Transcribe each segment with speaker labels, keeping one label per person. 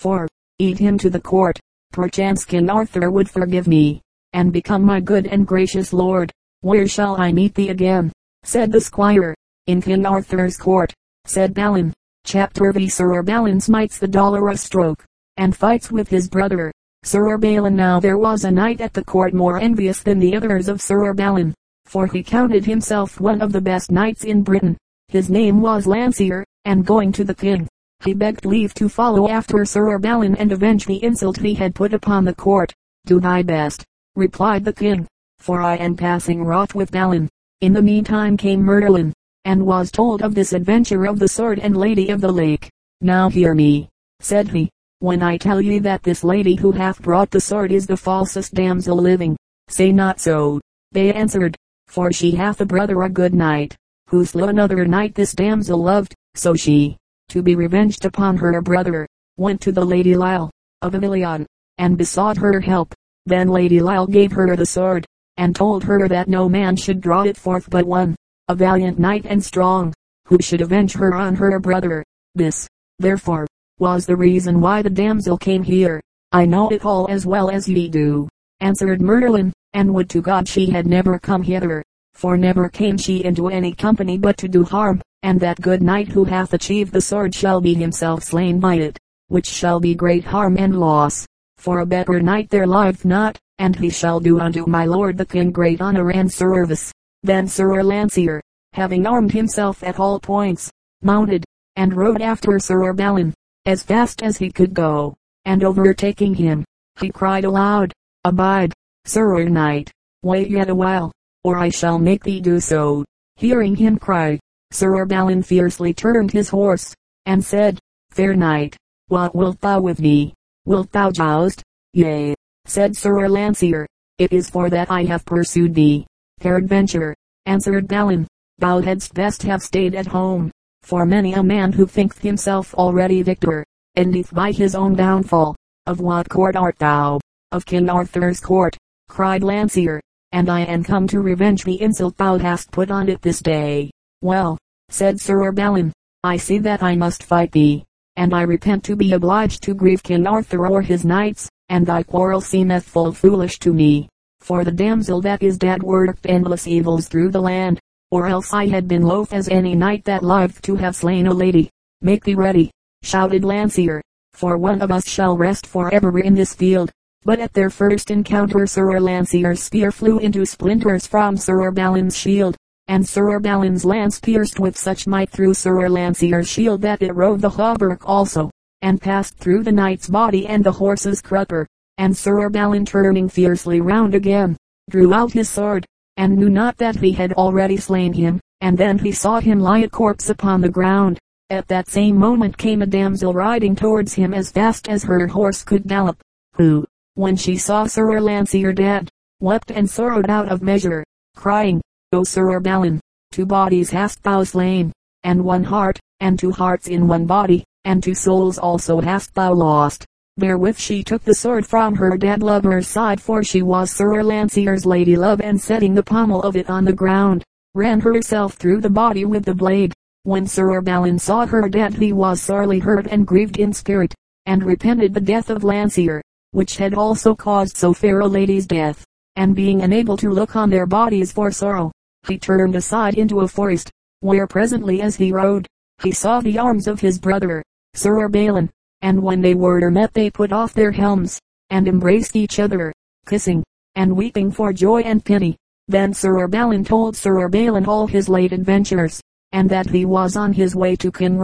Speaker 1: for, eat him to the court, perchance King Arthur would forgive me, and become my good and gracious lord. Where shall I meet thee again? said the squire. In King Arthur's court, said Balin. Chapter V Sir Balin smites the dolorous stroke, and fights with his brother. Sir Balin Now there was a knight at the court more envious than the others of Sir Balin, for he counted himself one of the best knights in Britain. His name was Lanceor, and going to the king, he begged leave to follow after Sir Balin and avenge the insult he had put upon the court. Do thy best, replied the king, for I am passing wroth with Balin. In the meantime came Merlin, and was told of this adventure of the sword and lady of the lake. Now hear me, said he, when I tell ye that this lady who hath brought the sword is the falsest damsel living, say not so. They answered, for she hath a brother a good knight, who slew another knight this damsel loved, so she, to be revenged upon her brother, went to the Lady Lile, of Avilion, and besought her help. Then Lady Lile gave her the sword, and told her that no man should draw it forth but one, a valiant knight and strong, who should avenge her on her brother. This, therefore, was the reason why the damsel came here. I know it all as well as ye do, answered Merlin, and would to God she had never come hither, for never came she into any company but to do harm, and that good knight who hath achieved the sword shall be himself slain by it, which shall be great harm and loss, for a better knight there liveth not, and he shall do unto my lord the king great honor and service. Then Sir Lanceor, having armed himself at all points, mounted, and rode after Sir Balin, as fast as he could go, and overtaking him, he cried aloud, Abide, Sir Knight, wait yet a while, or I shall make thee do so. Hearing him cry, Sir Balin fiercely turned his horse, and said, Fair knight, what wilt thou with me? Wilt thou joust? Yea, said Sir Lanceor, it is for that I have pursued thee. Peradventure, answered Balin, thou hadst best have stayed at home, for many a man who thinketh himself already victor, endeth by his own downfall. Of what court art thou? Of King Arthur's court, cried Lanceor, and I am come to revenge the insult thou hast put on it this day. Well, said Sir Balin, I see that I must fight thee, and I repent to be obliged to grieve King Arthur or his knights, and thy quarrel seemeth full foolish to me. For the damsel that is dead worked endless evils through the land, or else I had been loath as any knight that lived to have slain a lady. Make thee ready, shouted Lanceor, for one of us shall rest forever in this field. But at their first encounter Sir Lanceor's spear flew into splinters from Sir Balin's shield, and Sir Balin's lance pierced with such might through Sir Lanceor's shield that it rode the hauberk also, and passed through the knight's body and the horse's crupper, and Sir Balin turning fiercely round again, drew out his sword, and knew not that he had already slain him, and then he saw him lie a corpse upon the ground. At that same moment came a damsel riding towards him as fast as her horse could gallop, who, when she saw Sir Lanceor dead, wept and sorrowed out of measure, crying, O Sir Balin, two bodies hast thou slain, and one heart, and two hearts in one body, and two souls also hast thou lost. Therewith she took the sword from her dead lover's side for she was Sir Lanceor's lady love and setting the pommel of it on the ground, ran herself through the body with the blade. When Sir Balin saw her dead he was sorely hurt and grieved in spirit, and repented the death of Lanceor, which had also caused so fair a lady's death, and being unable to look on their bodies for sorrow, he turned aside into a forest, where presently as he rode, he saw the arms of his brother, Sir Balan, and when they were met they put off their helms, and embraced each other, kissing, and weeping for joy and pity. Then Sir Balin told Sir Balan all his late adventures, and that he was on his way to King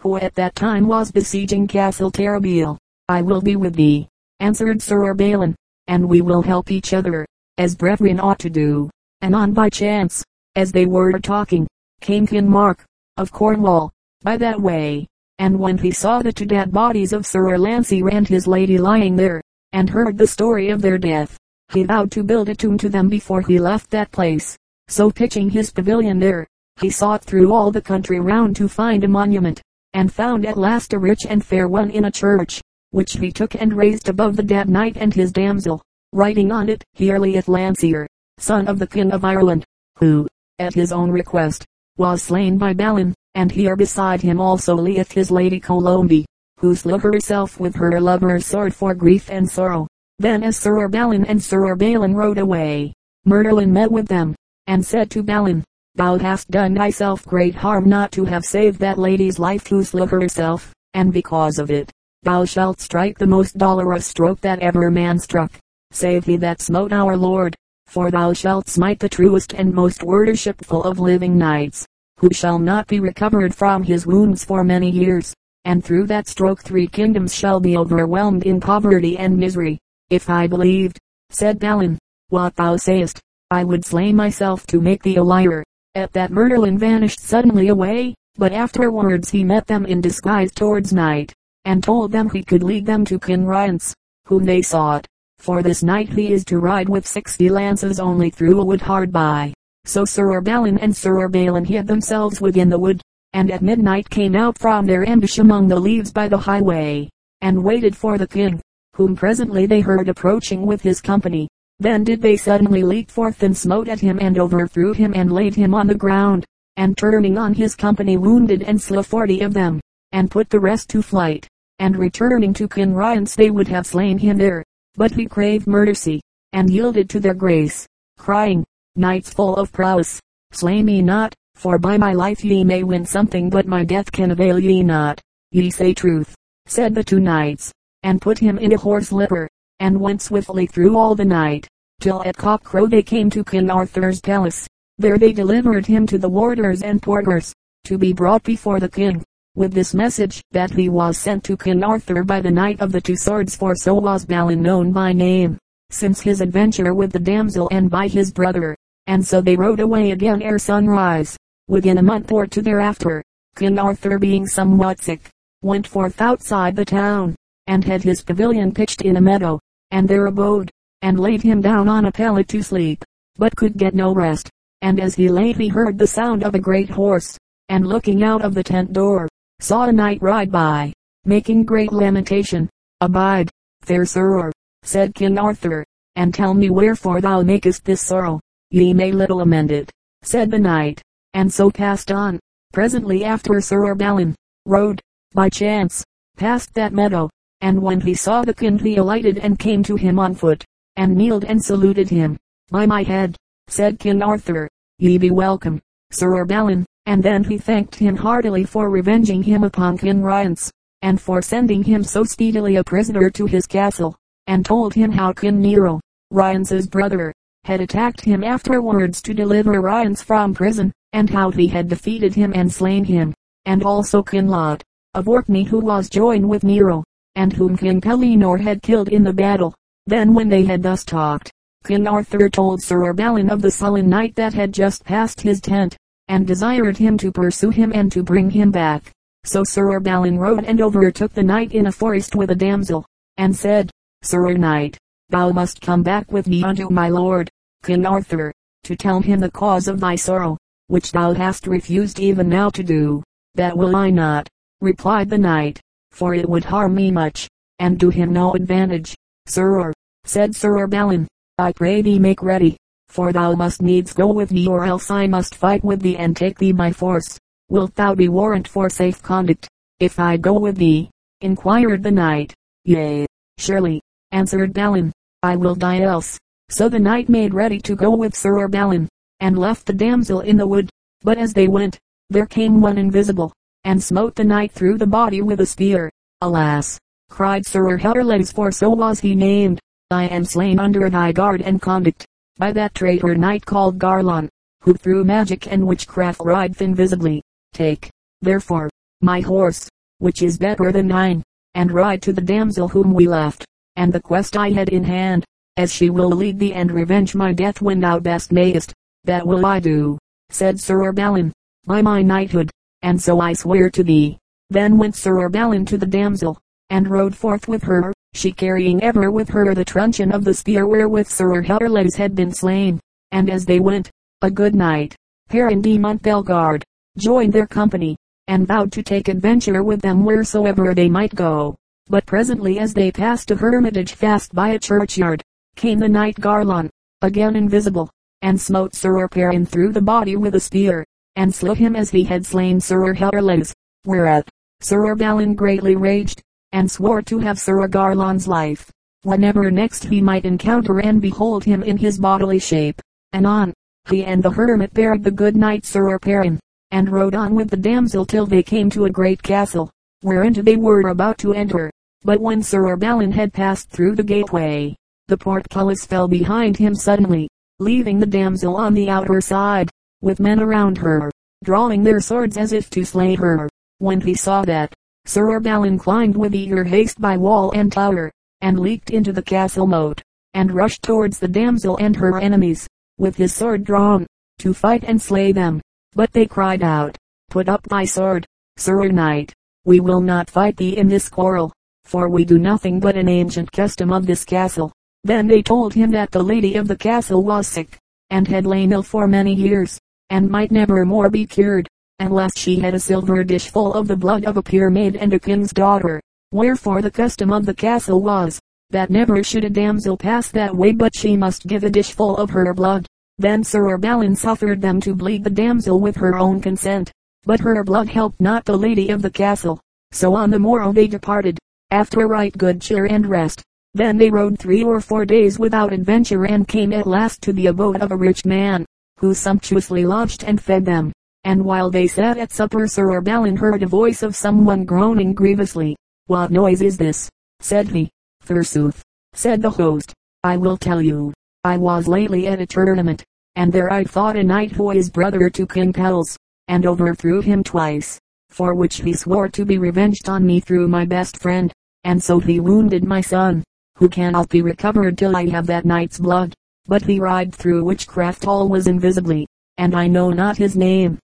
Speaker 1: who at that time was besieging Castle Terrabil. I will be with thee, answered Sir Balan, and we will help each other, as brethren ought to do. And on by chance, as they were talking, came King Mark, of Cornwall, by that way and when he saw the two dead bodies of Sir Lanceor and his lady lying there, and heard the story of their death, he vowed to build a tomb to them before he left that place. So pitching his pavilion there, he sought through all the country round to find a monument, and found at last a rich and fair one in a church, which he took and raised above the dead knight and his damsel, writing on it, Here lieth Lanceor, son of the King of Ireland, who, at his own request, was slain by Balin, and here beside him also lieth his lady Colombe, who slew herself with her lover's sword for grief and sorrow. Then as Sir Balan and Sir Balin rode away, Merlin met with them, and said to Balin, Thou hast done thyself great harm not to have saved that lady's life who slew herself, and because of it, thou shalt strike the most dolorous stroke that ever man struck, save he that smote our Lord, for thou shalt smite the truest and most worshipful of living knights, who shall not be recovered from his wounds for many years, and through that stroke three kingdoms shall be overwhelmed in poverty and misery. If I believed, said Balin, what thou sayest, I would slay myself to make thee a liar. At that Merlin vanished suddenly away, but afterwards he met them in disguise towards night, and told them he could lead them to King Rience, whom they sought. For this night he is to ride with sixty lances only through a wood hard by. So Sir Balin and Sir Balan hid themselves within the wood, and at midnight came out from their ambush among the leaves by the highway, and waited for the king whom presently they heard approaching with his company. Then did they suddenly leap forth and smote at him and overthrew him and laid him on the ground, and turning on his company wounded and slew forty of them, and put the rest to flight, and returning to Rience they would have slain him there, but he craved mercy, and yielded to their grace, crying, Knights full of prowess, slay me not, for by my life ye may win something but my death can avail ye not. Ye say truth, said the two knights, and put him in a horse litter, and went swiftly through all the night, till at cockcrow they came to King Arthur's palace. There they delivered him to the warders and porters, to be brought before the king, with this message, that he was sent to King Arthur by the Knight of the Two Swords for so was Balin known by name, since his adventure with the damsel and by his brother. And so they rode away again ere sunrise. Within a month or two thereafter, King Arthur being somewhat sick, went forth outside the town, and had his pavilion pitched in a meadow, and there abode, and laid him down on a pallet to sleep, but could get no rest. And as he lay he heard the sound of a great horse, and looking out of the tent door, saw a knight ride by, making great lamentation. Abide, fair sir, said King Arthur, and tell me wherefore thou makest this sorrow. Ye may little amend it, said the knight, and so passed on. Presently after Sir Balin, rode, by chance, past that meadow, and when he saw the king he alighted and came to him on foot, and kneeled and saluted him. By my head, said King Arthur, ye be welcome, Sir Balin, and then he thanked him heartily for revenging him upon King Rience, and for sending him so speedily a prisoner to his castle, and told him how King Nero, Rience's brother, had attacked him afterwards to deliver Rience from prison, and how he had defeated him and slain him, and also King Lot, of Orkney who was joined with Nero, and whom King Pellinore had killed in the battle. Then when they had thus talked, King Arthur told Sir Balin of the sullen knight that had just passed his tent, and desired him to pursue him and to bring him back. So Sir Balin rode and overtook the knight in a forest with a damsel, and said, Sir Knight, thou must come back with me unto my lord, King Arthur, to tell him the cause of thy sorrow, which thou hast refused even now to do. That will I not, replied the knight for it would harm me much, and do him no advantage. Sir, said Sir Balin, I pray thee make ready, for thou must needs go with me or else I must fight with thee and take thee by force. Wilt thou be warrant for safe conduct, if I go with thee? inquired the knight. Yea, surely, answered Balin, I will die else. So the knight made ready to go with Sir Balin, and left the damsel in the wood. But as they went, there came one invisible, and smote the knight through the body with a spear. Alas! cried Sir Herlegs for so was he named. I am slain under thy guard and conduct, by that traitor knight called Garlon, who through magic and witchcraft rideth invisibly. Take, therefore, my horse, which is better than thine, and ride to the damsel whom we left, and the quest I had in hand, as she will lead thee and revenge my death when thou best mayest. That will I do, said Sir Balin, by my knighthood, and so I swear to thee. Then went Sir Balin to the damsel, and rode forth with her, she carrying ever with her the truncheon of the spear wherewith Sir Herlegs had been slain. And as they went, a good knight, Perin de Montbelgard, joined their company, and vowed to take adventure with them wheresoever they might go. But presently as they passed a hermitage fast by a churchyard, came the knight Garlon, again invisible, and smote Sir Perin through the body with a spear and slew him as he had slain Sir Herlegs. Whereat, Sir Balin greatly raged, and swore to have Sir Garlon's life, whenever next he might encounter and behold him in his bodily shape. Anon, he and the hermit buried the good knight Sir Perrin, and rode on with the damsel till they came to a great castle, whereinto they were about to enter. But when Sir Balin had passed through the gateway, the portcullis fell behind him suddenly, leaving the damsel on the outer side, with men around her, drawing their swords as if to slay her. When he saw that, Sir Balin climbed with eager haste by wall and tower, and leaped into the castle moat, and rushed towards the damsel and her enemies, with his sword drawn, to fight and slay them. But they cried out, Put up thy sword, Sir Knight. We will not fight thee in this quarrel, for we do nothing but an ancient custom of this castle. Then they told him that the lady of the castle was sick, and had lain ill for many years, and might never more be cured, unless she had a silver dish full of the blood of a pure maid and a king's daughter. Wherefore the custom of the castle was, that never should a damsel pass that way but she must give a dish full of her blood. Then Sir Balin suffered them to bleed the damsel with her own consent, but her blood helped not the lady of the castle. So on the morrow they departed, after right good cheer and rest. Then they rode three or four days without adventure and came at last to the abode of a rich man, who sumptuously lodged and fed them. And while they sat at supper Sir Balin heard a voice of someone groaning grievously. What noise is this? said he. Forsooth, said the host, I will tell you. I was lately at a tournament, and there I fought a knight who is brother to King Pelles, and overthrew him twice, for which he swore to be revenged on me through my best friend, and so he wounded my son, who cannot be recovered till I have that knight's blood. But he ride through witchcraft all was invisibly, and I know not his name.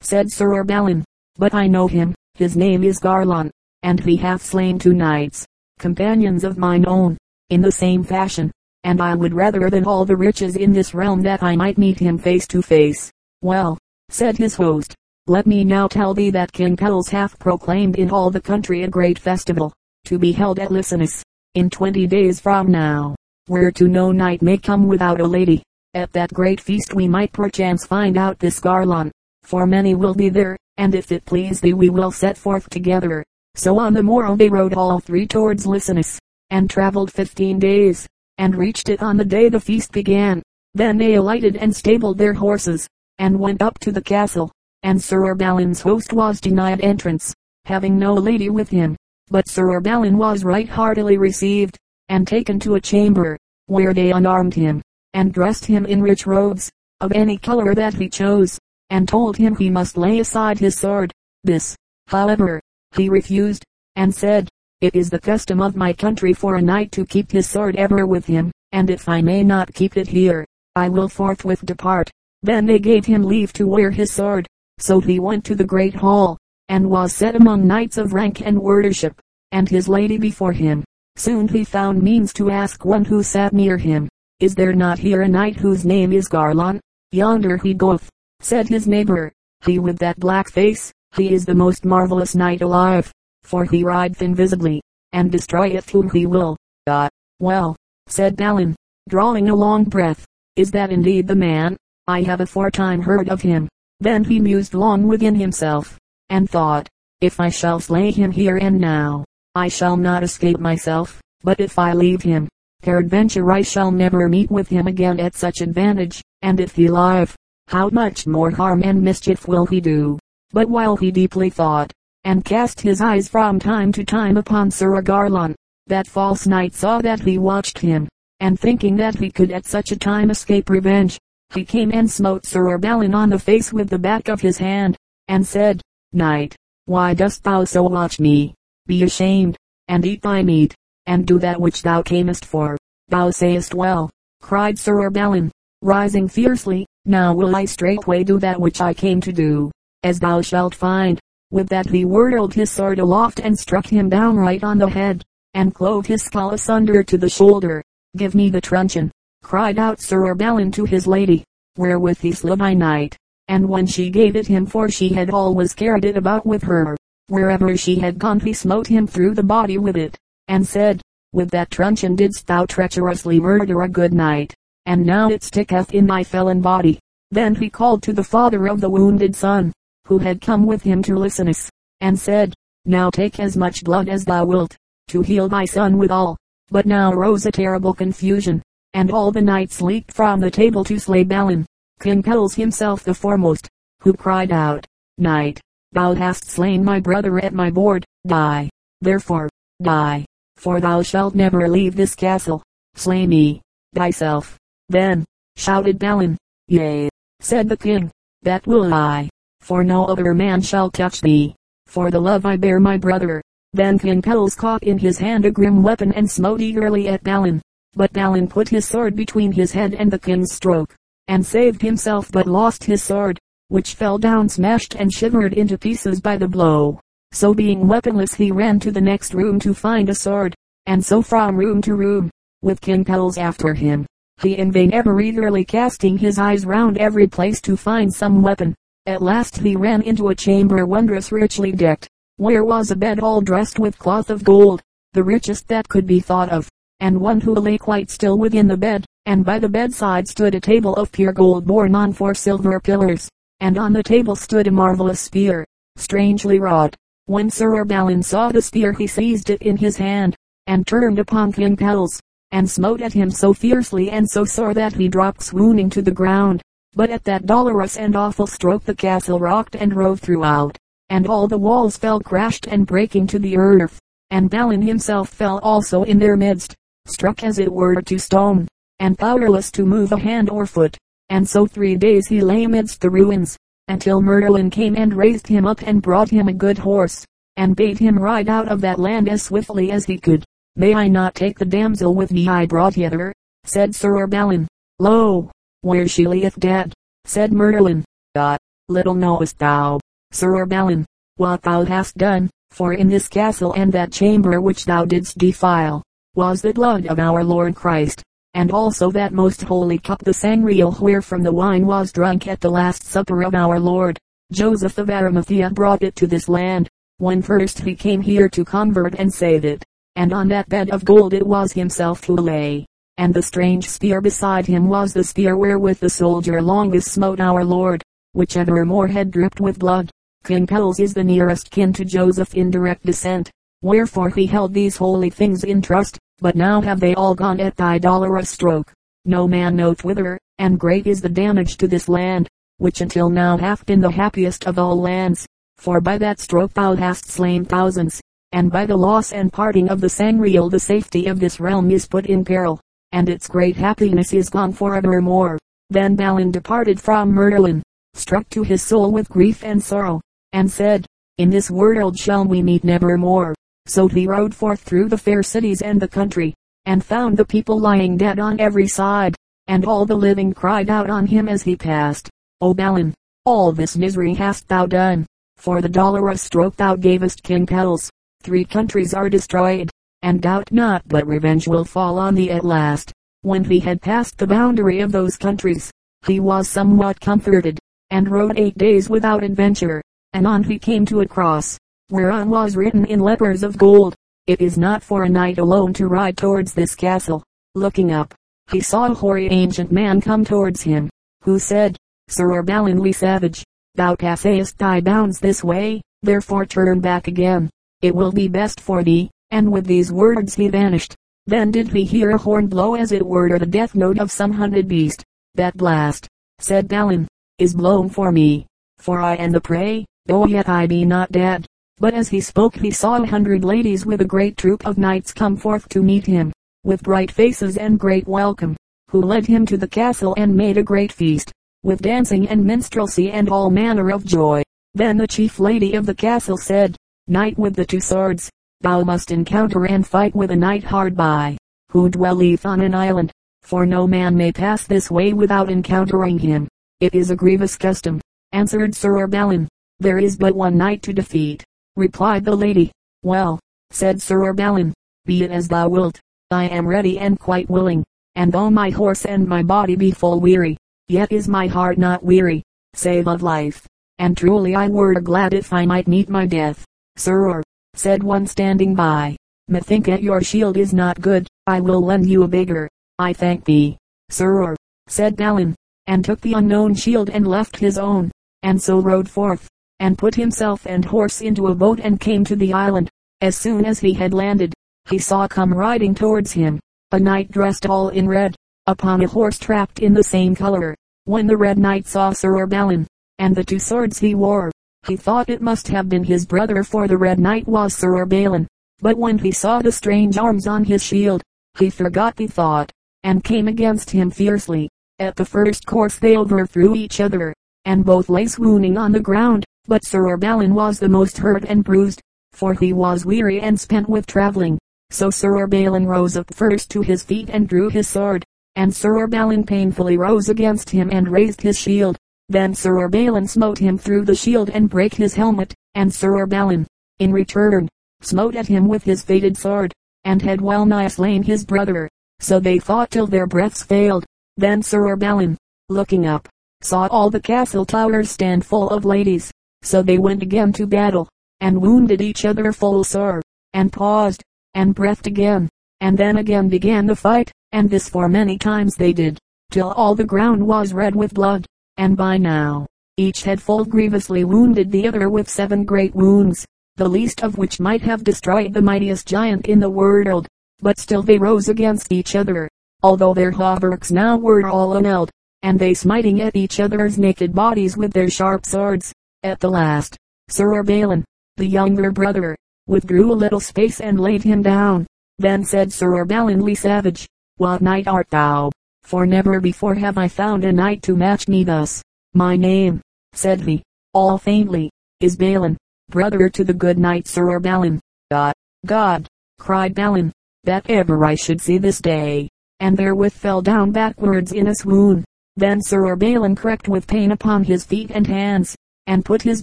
Speaker 1: Said Sir Balin, but I know him, his name is Garlon and he hath slain two knights, companions of mine own, in the same fashion, and I would rather than all the riches in this realm that I might meet him face to face. Well, said his host, let me now tell thee that King Pelles hath proclaimed in all the country a great festival, to be held at Lissanus, in twenty days from now, whereto no knight may come without a lady. At that great feast we might perchance find out this Garlon, for many will be there, and if it please thee we will set forth together, so on the morrow they rode all three towards Lissanus, and traveled fifteen days, and reached it on the day the feast began. Then they alighted and stabled their horses, and went up to the castle, and Sir Balin's host was denied entrance, having no lady with him. But Sir Balin was right heartily received, and taken to a chamber, where they unarmed him, and dressed him in rich robes, of any color that he chose, and told him he must lay aside his sword. This, however, he refused, and said, It is the custom of my country for a knight to keep his sword ever with him, and if I may not keep it here, I will forthwith depart. Then they gave him leave to wear his sword, so he went to the great hall, and was set among knights of rank and worship, and his lady before him. Soon he found means to ask one who sat near him, Is there not here a knight whose name is Garlon? Yonder he goeth, said his neighbor, he with that black face, he is the most marvelous knight alive, for he rideth invisibly, and destroyeth whom he will. Ah, well, said Balin, drawing a long breath, is that indeed the man? I have aforetime heard of him. Then he mused long within himself, and thought, if I shall slay him here and now, I shall not escape myself, but if I leave him, peradventure I shall never meet with him again at such advantage, and if he live, how much more harm and mischief will he do? But while he deeply thought, and cast his eyes from time to time upon Sir Garlon, that false knight saw that he watched him, and thinking that he could at such a time escape revenge, he came and smote Sir Balin on the face with the back of his hand, and said, Knight, why dost thou so watch me? Be ashamed, and eat thy meat, and do that which thou camest for. Thou sayest well, cried Sir Balin, rising fiercely, now will I straightway do that which I came to do as thou shalt find. With that he whirled his sword aloft and struck him downright on the head, and clove his skull asunder to the shoulder. Give me the truncheon, cried out Sir Balin to his lady, wherewith he slew by night. And when she gave it him for she had always carried it about with her, wherever she had gone he smote him through the body with it, and said, With that truncheon didst thou treacherously murder a good knight, and now it sticketh in my felon body. Then he called to the father of the wounded son, who had come with him to Lissanus, and said, now take as much blood as thou wilt, to heal thy son withal. But now rose a terrible confusion, and all the knights leaped from the table to slay Balin. King Pelles himself the foremost, who cried out, Knight, thou hast slain my brother at my board, die. Therefore, die, for thou shalt never leave this castle. Slay me, thyself. Then, shouted Balin. Yea, said the king, that will I, for no other man shall touch thee, for the love I bear my brother. Then King Pelles caught in his hand a grim weapon and smote eagerly at Balin. But Balin put his sword between his head and the king's stroke, and saved himself but lost his sword, which fell down smashed and shivered into pieces by the blow. So being weaponless he ran to the next room to find a sword, and so from room to room, with King Pelles after him. He in vain ever eagerly casting his eyes round every place to find some weapon. At last he ran into a chamber wondrous richly decked, where was a bed all dressed with cloth of gold, the richest that could be thought of, and one who lay quite still within the bed, and by the bedside stood a table of pure gold borne on four silver pillars, and on the table stood a marvelous spear, strangely wrought. When Sir Balin saw the spear he seized it in his hand, and turned upon King Pelles, and smote at him so fiercely and so sore that he dropped swooning to the ground. But at that dolorous and awful stroke the castle rocked and rove throughout, and all the walls fell crashed and breaking to the earth, and Balin himself fell also in their midst, struck as it were to stone, and powerless to move a hand or foot. And so three days he lay amidst the ruins, until Merlin came and raised him up and brought him a good horse, and bade him ride out of that land as swiftly as he could. May I not take the damsel with me I brought hither? said Sir Balin. Lo, where she lieth dead, said Merlin. Ah, little knowest thou, Sir Balin, what thou hast done, for in this castle and that chamber which thou didst defile, was the blood of our Lord Christ and also that most holy cup the sangreal wherefrom the wine was drunk at the last supper of our Lord. Joseph of Arimathea brought it to this land, when first he came here to convert and save it, and on that bed of gold it was himself who lay, and the strange spear beside him was the spear wherewith the soldier Longius smote our Lord, which evermore had dripped with blood. King Pelles is the nearest kin to Joseph in direct descent, wherefore he held these holy things in trust, but now have they all gone at thy dolorous stroke. No man knoweth whither, and great is the damage to this land, which until now hath been the happiest of all lands. For by that stroke thou hast slain thousands, and by the loss and parting of the Sangreal the safety of this realm is put in peril, and its great happiness is gone for evermore. Then Balin departed from Merlin, struck to his soul with grief and sorrow, and said, In this world shall we meet nevermore. So he rode forth through the fair cities and the country, and found the people lying dead on every side, and all the living cried out on him as he passed. O Balin, all this misery hast thou done, for the dolorous stroke thou gavest King Pelles. Three countries are destroyed, and doubt not but revenge will fall on thee at last. When he had passed the boundary of those countries, he was somewhat comforted, and rode eight days without adventure. Anon he came to a cross, whereon was written in letters of gold, It is not for a knight alone to ride towards this castle. Looking up, he saw a hoary ancient man come towards him, who said, Sir Balin le Savage, thou passest thy bounds this way, therefore turn back again. It will be best for thee. And with these words he vanished. Then did he hear a horn blow as it were the death note of some hunted beast. That blast, said Balin, is blown for me, for I am the prey, though yet I be not dead. But as he spoke he saw a hundred ladies with a great troop of knights come forth to meet him, with bright faces and great welcome, who led him to the castle and made a great feast, with dancing and minstrelsy and all manner of joy. Then the chief lady of the castle said, Knight with the two swords, thou must encounter and fight with a knight hard by, who dwelleth on an island, for no man may pass this way without encountering him. It is a grievous custom, answered Sir Balin. There is but one knight to defeat, replied the lady. Well, said Sir Balin, be it as thou wilt, I am ready and quite willing, and though my horse and my body be full weary, yet is my heart not weary, save of life, and truly I were glad if I might meet my death. Sir, said one standing by, methinketh your shield is not good, I will lend you a bigger. I thank thee, sir, said Balin, and took the unknown shield and left his own, and so rode forth. and put himself and horse into a boat and came to the island. As soon as he had landed, he saw come riding towards him, a knight dressed all in red, upon a horse trapped in the same color. When the red knight saw Sir Urbalin, and the two swords he wore, he thought it must have been his brother for the red knight was Sir Urbalin. But when he saw the strange arms on his shield, he forgot the thought, and came against him fiercely. At the first course they overthrew each other, and both lay swooning on the ground, but Sir Urbalin was the most hurt and bruised, for he was weary and spent with traveling. So Sir Urbalin rose up first to his feet and drew his sword, and Sir Urbalin painfully rose against him and raised his shield. Then Sir Urbalin smote him through the shield and brake his helmet, and Sir Urbalin, in return, smote at him with his fated sword, and had well nigh slain his brother. So they fought till their breaths failed. Then Sir Urbalin, looking up, saw all the castle towers stand full of ladies. So they went again to battle, and wounded each other full sore, and paused, and breathed again, and then again began the fight, and this for many times they did, till all the ground was red with blood, and by now, each had full grievously wounded the other with seven great wounds, the least of which might have destroyed the mightiest giant in the world, but still they rose against each other, although their hauberks now were all annulled, and they smiting at each other's naked bodies with their sharp swords. At the last, Sir Urbalin, the younger brother, withdrew a little space and laid him down. Then said Sir Urbalin le Savage, What knight art thou? For never before have I found a knight to match me thus. My name, said he, all faintly, is Balin, brother to the good knight Sir Urbalin. God, God, cried Balin, that ever I should see this day, and therewith fell down backwards in a swoon. Then Sir Urbalin crept with pain upon his feet and hands, and put his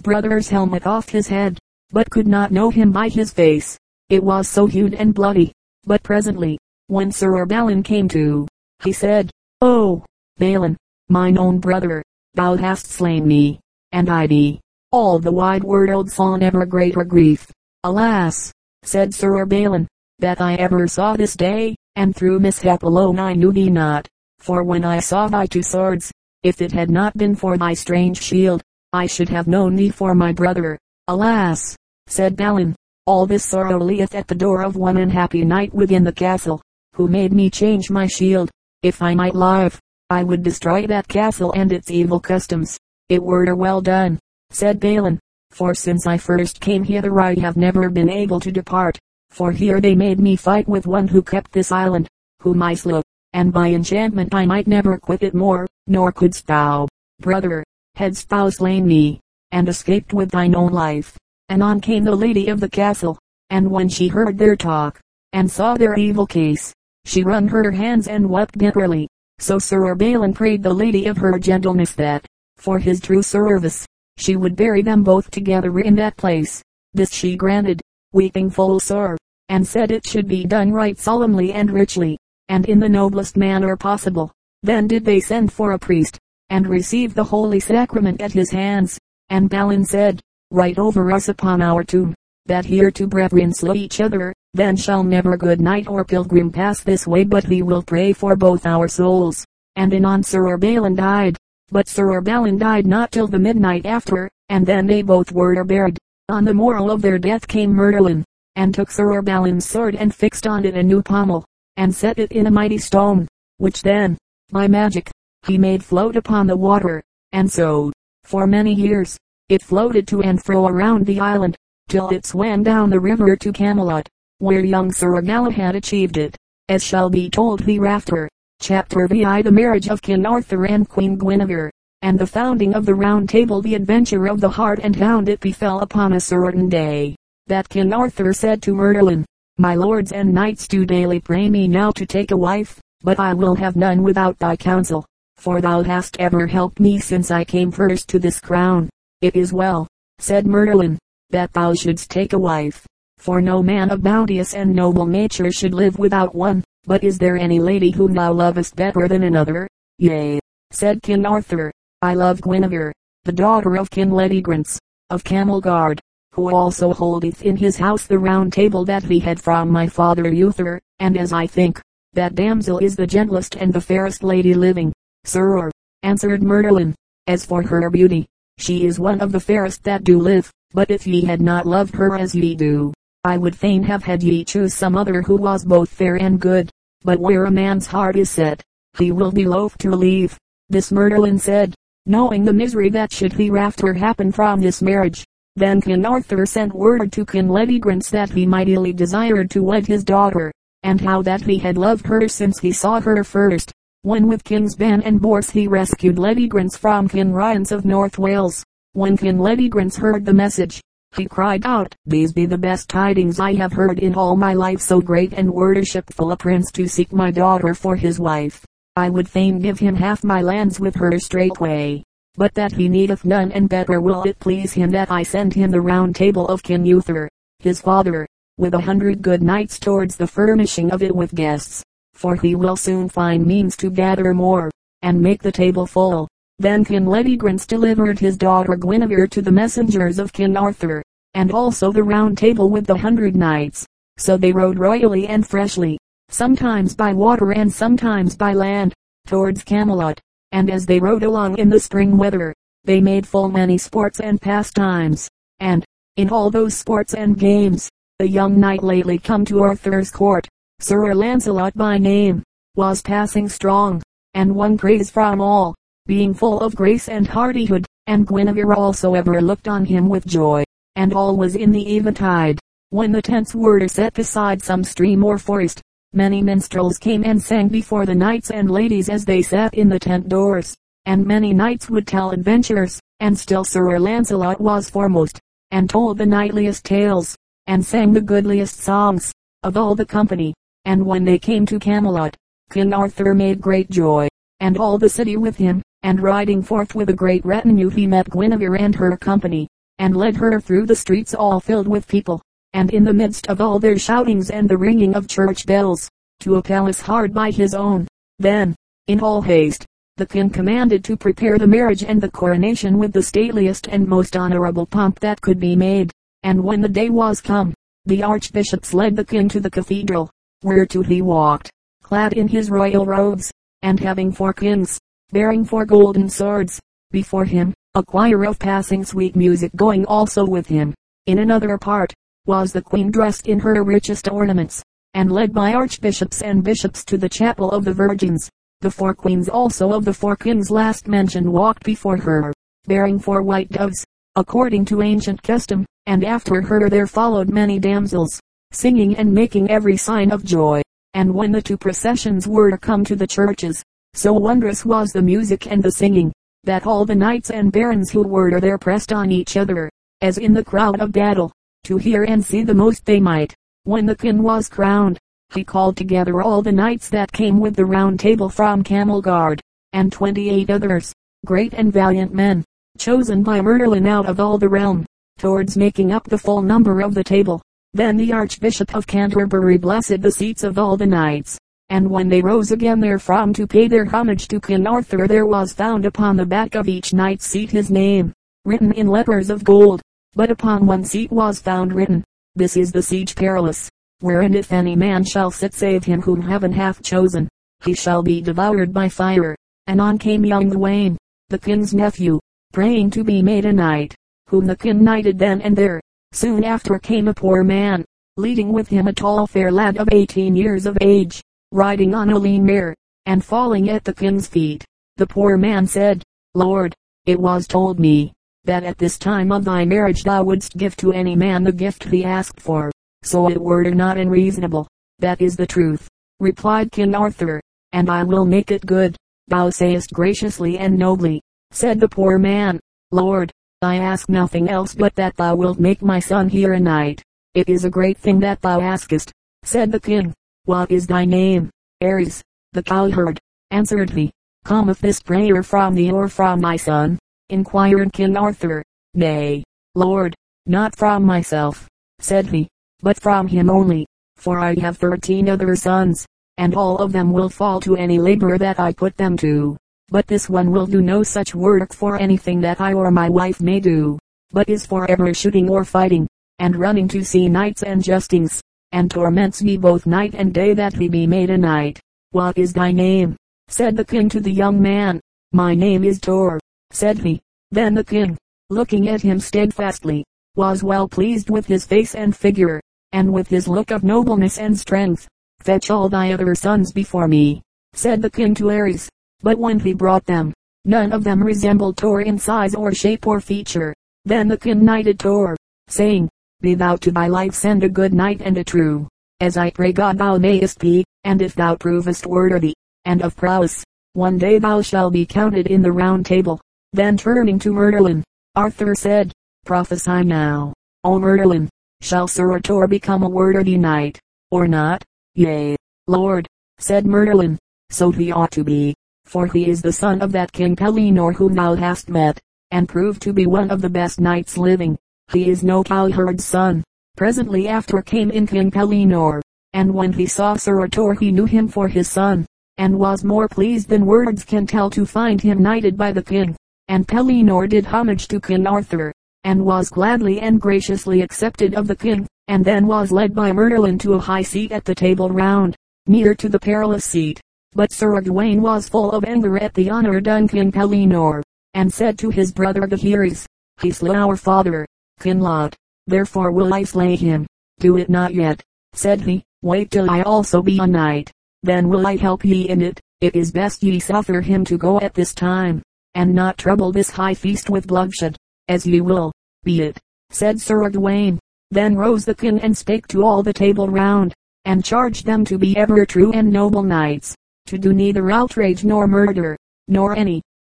Speaker 1: brother's helmet off his head, but could not know him by his face. It was so hued and bloody. But presently, when Sir Urbalin came to, he said, Oh, Balin, mine own brother, thou hast slain me, and I thee. All the wide world saw never greater grief. Alas, said Sir Urbalin, that I ever saw this day, and through mishap alone I knew thee not. For when I saw thy two swords, if it had not been for thy strange shield, I should have known thee for my brother. Alas, said Balin, all this sorrow lieth at the door of one unhappy knight within the castle, who made me change my shield. If I might live, I would destroy that castle and its evil customs. It were well done, said Balin, for since I first came hither I have never been able to depart for here they made me fight with one who kept this island, whom I slew, and by enchantment I might never quit it more, nor couldst thou, brother, hadst thou slain me, and escaped with thine own life. And on came the lady of the castle, and when she heard their talk, and saw their evil case, she wrung her hands and wept bitterly. So Sir Urbalin prayed the lady of her gentleness that, for his true service, she would bury them both together in that place. This she granted, weeping full sore, and said it should be done right solemnly and richly, and in the noblest manner possible. Then did they send for a priest, and receive the holy sacrament at his hands, and Balin said, Write over us upon our tomb, that here two brethren slew each other, then shall never good knight or pilgrim pass this way but he will pray for both our souls. And anon Sir Urbalin died, but Sir Urbalin died not till the midnight after, and then they both were buried. On the morrow of their death came Merlin, and took Sir Urbalin's sword and fixed on it a new pommel, and set it in a mighty stone, which then, by magic, he made float upon the water, and so, for many years, it floated to and fro around the island, till it swam down the river to Camelot, where young Sir Galahad achieved it, as shall be told hereafter. Chapter VI The marriage of King Arthur and Queen Guinevere and the founding of the round table the adventure of the hart and hound it befell upon a certain day, that King Arthur said to Merlin, My lords and knights do daily pray me now to take a wife, but I will have none without thy counsel, for thou hast ever helped me since I came first to this crown. It is well, said Merlin, that thou shouldst take a wife, for no man of bounteous and noble nature should live without one, but is there any lady whom thou lovest better than another? Yea, said King Arthur, I love Guinevere, the daughter of King Leodegrance, of Camelgard, who also holdeth in his house the round table that he had from my father Uther, and as I think, that damsel is the gentlest and the fairest lady living. Sir, answered Merlin, as for her beauty, She is one of the fairest that do live, but if ye had not loved her as ye do, I would fain have had ye choose some other who was both fair and good. But where a man's heart is set, he will be loath to leave. This Merlin said, knowing the misery that should hereafter happen from this marriage. Then King Arthur sent word to King Leodegrance that he mightily desired to wed his daughter, and how that he had loved her since he saw her first. When with Kings Ban and Bors he rescued Leodegrance from King Ryence of North Wales. When King Leodegrance heard the message, he cried out, These be the best tidings I have heard in all my life so great and worshipful a prince to seek my daughter for his wife. I would fain give him half my lands with her straightway, but that he needeth none and better will it please him that I send him the round table of King Uther, his father, with a hundred good knights towards the furnishing of it with guests, for he will soon find means to gather more, and make the table full. Then King Leodegrance delivered his daughter Guinevere to the messengers of King Arthur, and also the round table with the hundred knights. So they rode royally and freshly, sometimes by water and sometimes by land, towards Camelot. And as they rode along in the spring weather, they made full many sports and pastimes. And, in all those sports and games, the young knight lately come to Arthur's court, Sir Lancelot by name, was passing strong, and won praise from all being full of grace and hardihood, and Guinevere also ever looked on him with joy. And all was in the eventide. When the tents were set beside some stream or forest, many minstrels came and sang before the knights and ladies as they sat in the tent doors. And many knights would tell adventures, and still Sir Lancelot was foremost, and told the knightliest tales, and sang the goodliest songs, of all the company. And when they came to Camelot, King Arthur made great joy, and all the city with him, and riding forth with a great retinue he met Guinevere and her company, and led her through the streets all filled with people, and in the midst of all their shoutings and the ringing of church bells, to a palace hard by his own. Then, in all haste, the king commanded to prepare the marriage and the coronation with the stateliest and most honorable pomp that could be made. And when the day was come, the archbishops led the king to the cathedral, whereto he walked, clad in his royal robes, and having four kings, bearing four golden swords. Before him, a choir of passing sweet music going also with him. In another part, was the queen dressed in her richest ornaments, and led by archbishops and bishops to the chapel of the virgins. The four queens also of the four kings last mentioned walked before her, bearing four white doves, according to ancient custom, and after her there followed many damsels, singing and making every sign of joy. And when the two processions were to come to the churches, so wondrous was the music and the singing, that all the knights and barons who were there pressed on each other, as in the crowd of battle, to hear and see the most they might. When the king was crowned, he called together all the knights that came with the round table from Camelgard, and twenty-eight others, great and valiant men, chosen by Merlin out of all the realm, towards making up the full number of the table. Then the Archbishop of Canterbury blessed the seats of all the knights, and when they rose again therefrom to pay their homage to King Arthur there was found upon the back of each knight's seat his name, written in letters of gold, but upon one seat was found written, This is the siege perilous, wherein if any man shall sit save him whom heaven hath chosen, he shall be devoured by fire. And on came young Gawain, the king's nephew, praying to be made a knight, whom the king knighted then and there. Soon after came a poor man, leading with him a tall fair lad of eighteen years of age, riding on a lean mare, and falling at the king's feet. The poor man said, Lord, it was told me, that at this time of thy marriage thou wouldst give to any man the gift he asked for. So it were not unreasonable. That is the truth, replied King Arthur, and I will make it good. Thou sayest graciously and nobly, said the poor man. Lord, I ask nothing else but that thou wilt make my son here a knight. It is a great thing that thou askest, said the king. What is thy name? Ares, the cowherd, answered he. Cometh this prayer from thee or from my son? inquired King Arthur. Nay, Lord, not from myself, said he, but from him only, for I have thirteen other sons, and all of them will fall to any labor that I put them to. But this one will do no such work for anything that I or my wife may do, but is for ever shooting or fighting, and running to see knights and justings and torments me both night and day that he be made a knight. What is thy name? said the king to the young man. My name is Tor, said he. Then the king, looking at him steadfastly, was well pleased with his face and figure, and with his look of nobleness and strength. Fetch all thy other sons before me, said the king to Ares. But when he brought them, none of them resembled Tor in size or shape or feature. Then the king knighted Tor, saying, Be thou to thy life send a good knight and a true, as I pray God thou mayest be, and if thou provest worthy, and of prowess, one day thou shalt be counted in the round table. Then turning to Merlin, Arthur said, Prophesy now, O Merlin, shall Sir Tor become a worthy knight, or not? Yea, Lord, said Merlin, so he ought to be, for he is the son of that King Pellinore whom thou hast met, and proved to be one of the best knights living. He is no cowherd's son. Presently after came in King Pellinore, and when he saw Sir Tor he knew him for his son, and was more pleased than words can tell to find him knighted by the king. And Pellinore did homage to King Arthur, and was gladly and graciously accepted of the king, and then was led by Merlin to a high seat at the table round, near to the perilous seat. But Sir Gawain was full of anger at the honor done King Pellinore, and said to his brother Gaheris, He slew our father, King Lot, therefore will I slay him. Do it not yet, said he, wait till I also be a knight, then will I help ye in it. It is best ye suffer him to go at this time, and not trouble this high feast with bloodshed, as ye will. Be it, said Sir Gawain. Then rose the king and spake to all the table round, and charged them to be ever true and noble knights, to do neither outrage nor murder, nor any